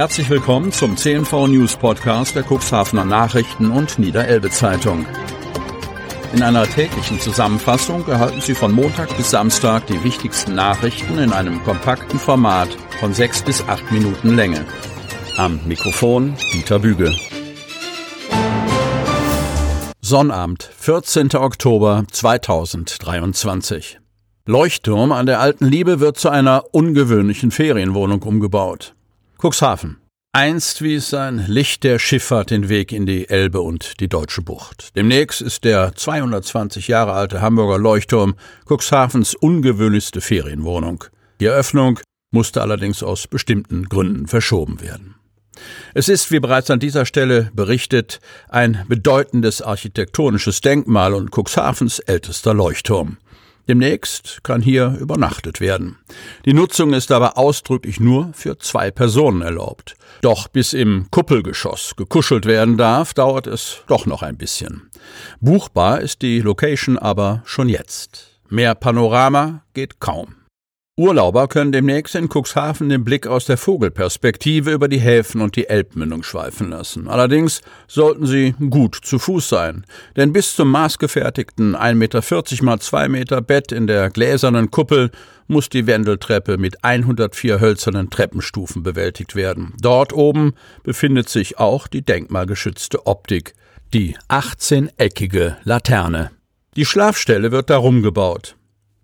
Herzlich willkommen zum CNV News Podcast der Cuxhavener Nachrichten und Niederelbe Zeitung. In einer täglichen Zusammenfassung erhalten Sie von Montag bis Samstag die wichtigsten Nachrichten in einem kompakten Format von sechs bis acht Minuten Länge. Am Mikrofon Dieter Büge. Sonnabend, 14. Oktober 2023. Leuchtturm an der Alten Liebe wird zu einer ungewöhnlichen Ferienwohnung umgebaut. Cuxhaven. Einst wies sein Licht der Schifffahrt den Weg in die Elbe und die Deutsche Bucht. Demnächst ist der 220 Jahre alte Hamburger Leuchtturm Cuxhavens ungewöhnlichste Ferienwohnung. Die Eröffnung musste allerdings aus bestimmten Gründen verschoben werden. Es ist, wie bereits an dieser Stelle berichtet, ein bedeutendes architektonisches Denkmal und Cuxhavens ältester Leuchtturm. Demnächst kann hier übernachtet werden. Die Nutzung ist aber ausdrücklich nur für zwei Personen erlaubt. Doch bis im Kuppelgeschoss gekuschelt werden darf, dauert es doch noch ein bisschen. Buchbar ist die Location aber schon jetzt. Mehr Panorama geht kaum. Urlauber können demnächst in Cuxhaven den Blick aus der Vogelperspektive über die Häfen und die Elbmündung schweifen lassen. Allerdings sollten sie gut zu Fuß sein, denn bis zum maßgefertigten 1,40 Meter mal 2 Meter Bett in der gläsernen Kuppel muss die Wendeltreppe mit 104 hölzernen Treppenstufen bewältigt werden. Dort oben befindet sich auch die denkmalgeschützte Optik, die 18-eckige Laterne. Die Schlafstelle wird darum gebaut.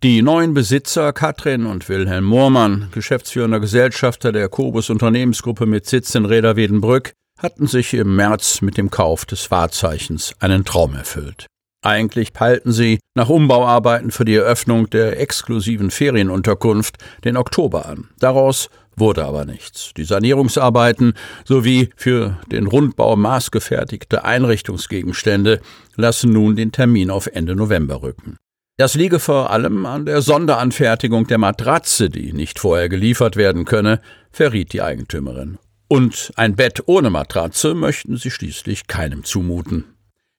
Die neuen Besitzer Katrin und Wilhelm Moormann, geschäftsführender Gesellschafter der Kobus Unternehmensgruppe mit Sitz in Reda-Wiedenbrück, hatten sich im März mit dem Kauf des Wahrzeichens einen Traum erfüllt. Eigentlich peilten sie nach Umbauarbeiten für die Eröffnung der exklusiven Ferienunterkunft den Oktober an. Daraus wurde aber nichts. Die Sanierungsarbeiten sowie für den Rundbau maßgefertigte Einrichtungsgegenstände lassen nun den Termin auf Ende November rücken. Das liege vor allem an der Sonderanfertigung der Matratze, die nicht vorher geliefert werden könne, verriet die Eigentümerin. Und ein Bett ohne Matratze möchten sie schließlich keinem zumuten.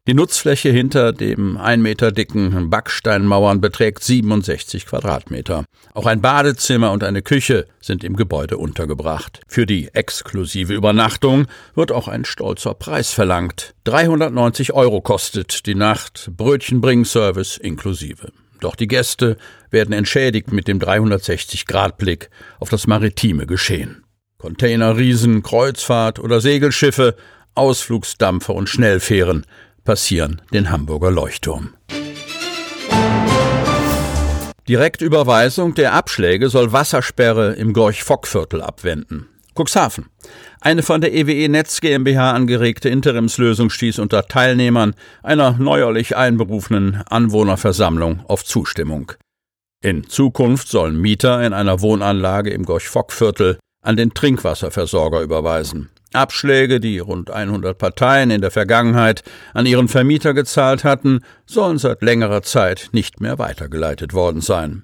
Die Nutzfläche hinter dem ein Meter dicken Backsteinmauern beträgt 67 Quadratmeter. Auch ein Badezimmer und eine Küche sind im Gebäude untergebracht. Für die exklusive Übernachtung wird auch ein stolzer Preis verlangt. 390 Euro kostet die Nacht, Brötchenbringservice inklusive. Doch die Gäste werden entschädigt mit dem 360-Grad-Blick auf das maritime Geschehen. Containerriesen, Kreuzfahrt oder Segelschiffe, Ausflugsdampfer und Schnellfähren passieren den Hamburger Leuchtturm. Direktüberweisung der Abschläge soll Wassersperre im Gorch-Fock-Viertel abwenden. Cuxhaven. Eine von der EWE Netz GmbH angeregte Interimslösung stieß unter Teilnehmern einer neuerlich einberufenen Anwohnerversammlung auf Zustimmung. In Zukunft sollen Mieter in einer Wohnanlage im Gorch-Fock-Viertel an den Trinkwasserversorger überweisen. Abschläge, die rund 100 Parteien in der Vergangenheit an ihren Vermieter gezahlt hatten, sollen seit längerer Zeit nicht mehr weitergeleitet worden sein.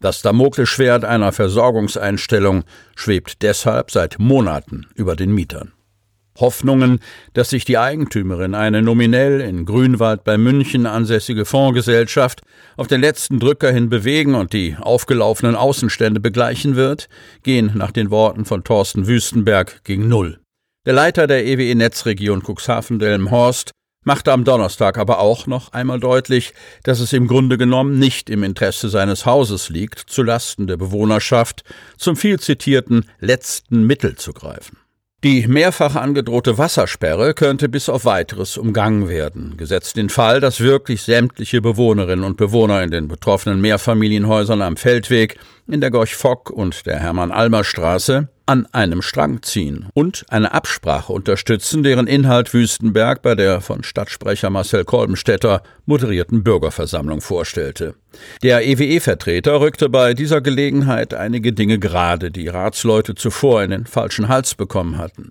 Das Damoklesschwert einer Versorgungseinstellung schwebt deshalb seit Monaten über den Mietern. Hoffnungen, dass sich die Eigentümerin, eine nominell in Grünwald bei München ansässige Fondsgesellschaft, auf den letzten Drücker hin bewegen und die aufgelaufenen Außenstände begleichen wird, gehen nach den Worten von Thorsten Wüstenberg gegen Null. Der Leiter der EWE Netzregion Cuxhaven-Delmenhorst machte am Donnerstag aber auch noch einmal deutlich, dass es im Grunde genommen nicht im Interesse seines Hauses liegt, zu Lasten der Bewohnerschaft zum viel zitierten letzten Mittel zu greifen. Die mehrfach angedrohte Wassersperre könnte bis auf weiteres umgangen werden, gesetzt den Fall, dass wirklich sämtliche Bewohnerinnen und Bewohner in den betroffenen Mehrfamilienhäusern am Feldweg, in der Gorch-Fock und der Hermann-Almer-Straße an einem Strang ziehen und eine Absprache unterstützen, deren Inhalt Wüstenberg bei der von Stadtsprecher Marcel Kolbenstädter moderierten Bürgerversammlung vorstellte. Der EWE-Vertreter rückte bei dieser Gelegenheit einige Dinge gerade, die Ratsleute zuvor in den falschen Hals bekommen hatten.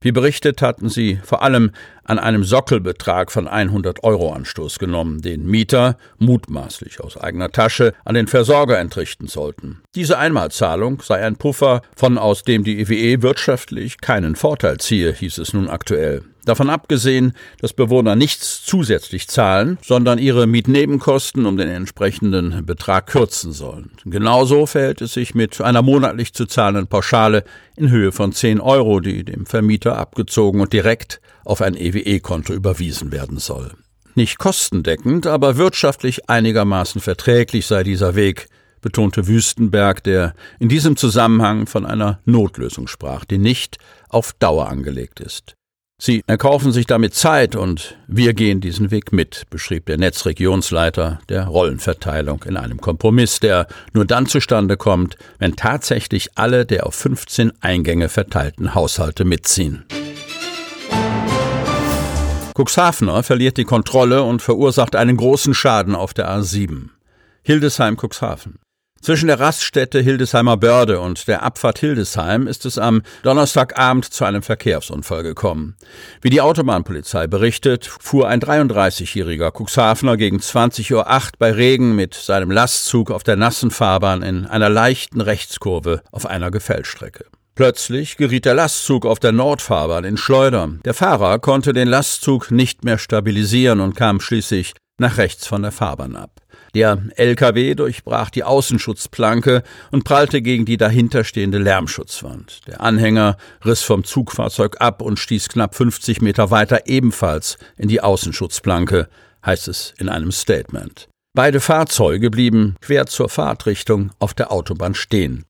Wie berichtet hatten sie vor allem an einem Sockelbetrag von 100 Euro Anstoß genommen, den Mieter mutmaßlich aus eigener Tasche an den Versorger entrichten sollten. Diese Einmalzahlung sei ein Puffer, von aus dem die EWE e wirtschaftlich keinen Vorteil ziehe, hieß es nun aktuell. Davon abgesehen, dass Bewohner nichts zusätzlich zahlen, sondern ihre Mietnebenkosten um den entsprechenden Betrag kürzen sollen. Genauso verhält es sich mit einer monatlich zu zahlenden Pauschale in Höhe von 10 Euro, die dem Vermieter abgezogen und direkt auf ein EWE-Konto überwiesen werden soll. Nicht kostendeckend, aber wirtschaftlich einigermaßen verträglich sei dieser Weg, betonte Wüstenberg, der in diesem Zusammenhang von einer Notlösung sprach, die nicht auf Dauer angelegt ist. Sie erkaufen sich damit Zeit und wir gehen diesen Weg mit, beschrieb der Netzregionsleiter der Rollenverteilung in einem Kompromiss, der nur dann zustande kommt, wenn tatsächlich alle der auf 15 Eingänge verteilten Haushalte mitziehen. Cuxhavener verliert die Kontrolle und verursacht einen großen Schaden auf der A7. Hildesheim-Cuxhaven. Zwischen der Raststätte Hildesheimer Börde und der Abfahrt Hildesheim ist es am Donnerstagabend zu einem Verkehrsunfall gekommen. Wie die Autobahnpolizei berichtet, fuhr ein 33-jähriger Cuxhavener gegen 20.08 Uhr bei Regen mit seinem Lastzug auf der nassen Fahrbahn in einer leichten Rechtskurve auf einer Gefällstrecke. Plötzlich geriet der Lastzug auf der Nordfahrbahn in Schleuder. Der Fahrer konnte den Lastzug nicht mehr stabilisieren und kam schließlich nach rechts von der Fahrbahn ab. Der LKW durchbrach die Außenschutzplanke und prallte gegen die dahinterstehende Lärmschutzwand. Der Anhänger riss vom Zugfahrzeug ab und stieß knapp 50 Meter weiter ebenfalls in die Außenschutzplanke, heißt es in einem Statement. Beide Fahrzeuge blieben quer zur Fahrtrichtung auf der Autobahn stehen.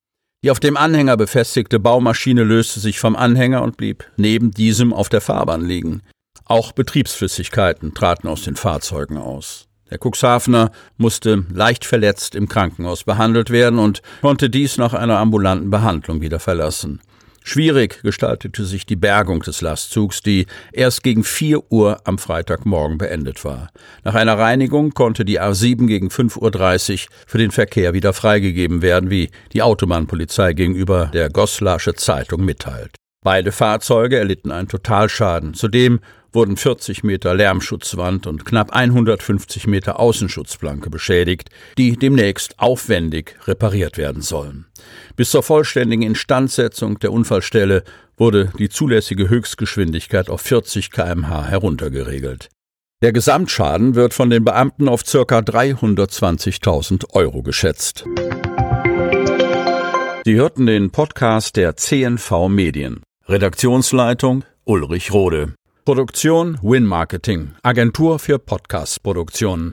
Die auf dem Anhänger befestigte Baumaschine löste sich vom Anhänger und blieb neben diesem auf der Fahrbahn liegen. Auch Betriebsflüssigkeiten traten aus den Fahrzeugen aus. Der Cuxhavener musste leicht verletzt im Krankenhaus behandelt werden und konnte dies nach einer ambulanten Behandlung wieder verlassen. Schwierig gestaltete sich die Bergung des Lastzugs, die erst gegen 4 Uhr am Freitagmorgen beendet war. Nach einer Reinigung konnte die A7 gegen 5.30 Uhr für den Verkehr wieder freigegeben werden, wie die Autobahnpolizei gegenüber der Goslarsche Zeitung mitteilt. Beide Fahrzeuge erlitten einen Totalschaden. Zudem wurden 40 Meter Lärmschutzwand und knapp 150 Meter Außenschutzplanke beschädigt, die demnächst aufwendig repariert werden sollen. Bis zur vollständigen Instandsetzung der Unfallstelle wurde die zulässige Höchstgeschwindigkeit auf 40 kmh heruntergeregelt. Der Gesamtschaden wird von den Beamten auf ca. 320.000 Euro geschätzt. Sie hörten den Podcast der CNV Medien. Redaktionsleitung Ulrich Rode. Produktion Win Marketing, Agentur für Podcast-Produktionen.